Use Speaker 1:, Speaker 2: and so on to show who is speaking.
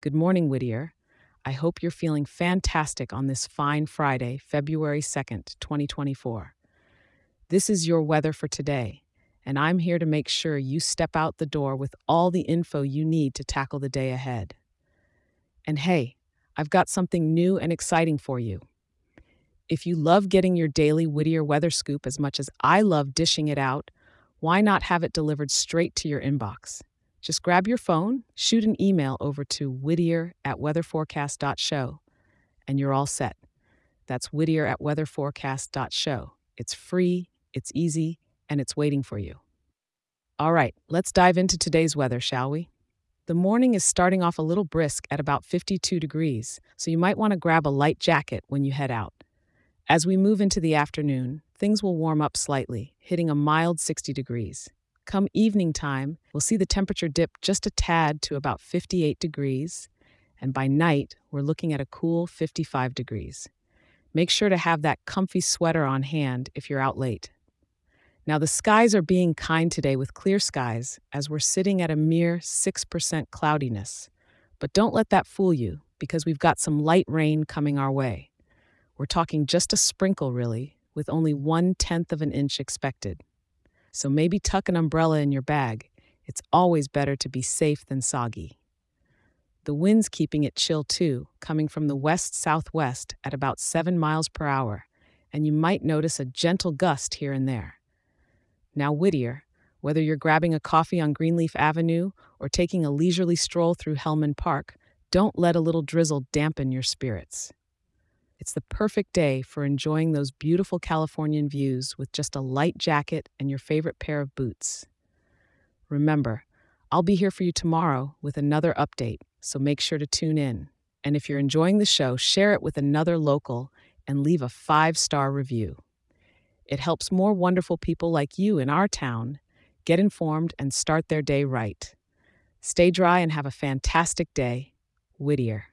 Speaker 1: Good morning, Whittier. I hope you're feeling fantastic on this fine Friday, February 2nd, 2024. This is your weather for today, and I'm here to make sure you step out the door with all the info you need to tackle the day ahead. And hey, I've got something new and exciting for you. If you love getting your daily Whittier weather scoop as much as I love dishing it out, why not have it delivered straight to your inbox? Just grab your phone, shoot an email over to whittier at weatherforecast.show, and you're all set. That's whittier at weatherforecast.show. It's free, it's easy, and it's waiting for you. All right, let's dive into today's weather, shall we? The morning is starting off a little brisk at about 52 degrees, so you might want to grab a light jacket when you head out. As we move into the afternoon, things will warm up slightly, hitting a mild 60 degrees. Come evening time, we'll see the temperature dip just a tad to about 58 degrees, and by night, we're looking at a cool 55 degrees. Make sure to have that comfy sweater on hand if you're out late. Now, the skies are being kind today with clear skies as we're sitting at a mere 6% cloudiness. But don't let that fool you because we've got some light rain coming our way. We're talking just a sprinkle, really, with only one tenth of an inch expected. So maybe tuck an umbrella in your bag. It's always better to be safe than soggy. The wind's keeping it chill too, coming from the west southwest at about 7 miles per hour, and you might notice a gentle gust here and there. Now, Whittier, whether you're grabbing a coffee on Greenleaf Avenue or taking a leisurely stroll through Hellman Park, don't let a little drizzle dampen your spirits. It's the perfect day for enjoying those beautiful Californian views with just a light jacket and your favorite pair of boots. Remember, I'll be here for you tomorrow with another update, so make sure to tune in. And if you're enjoying the show, share it with another local and leave a five star review. It helps more wonderful people like you in our town get informed and start their day right. Stay dry and have a fantastic day. Whittier.